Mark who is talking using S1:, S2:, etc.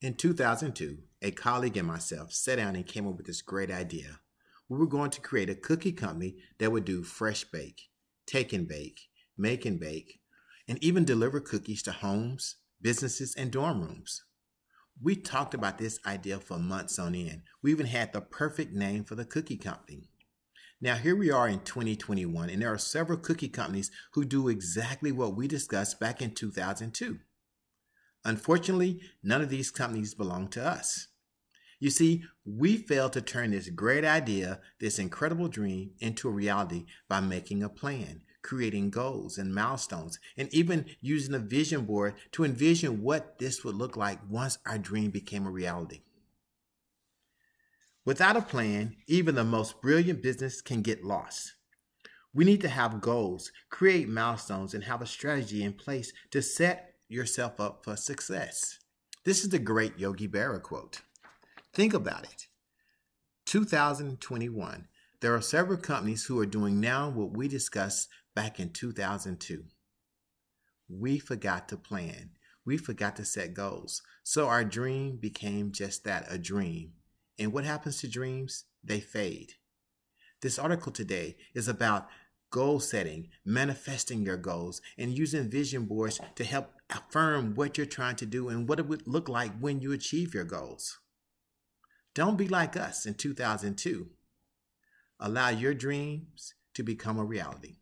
S1: In 2002, a colleague and myself sat down and came up with this great idea. We were going to create a cookie company that would do fresh bake, take and bake, make and bake, and even deliver cookies to homes, businesses, and dorm rooms. We talked about this idea for months on end. We even had the perfect name for the cookie company. Now, here we are in 2021, and there are several cookie companies who do exactly what we discussed back in 2002. Unfortunately, none of these companies belong to us. You see, we failed to turn this great idea, this incredible dream, into a reality by making a plan, creating goals and milestones, and even using a vision board to envision what this would look like once our dream became a reality. Without a plan, even the most brilliant business can get lost. We need to have goals, create milestones, and have a strategy in place to set yourself up for success. This is the great Yogi Berra quote. Think about it. 2021, there are several companies who are doing now what we discussed back in 2002. We forgot to plan. We forgot to set goals. So our dream became just that a dream. And what happens to dreams? They fade. This article today is about goal setting, manifesting your goals, and using vision boards to help affirm what you're trying to do and what it would look like when you achieve your goals. Don't be like us in 2002. Allow your dreams to become a reality.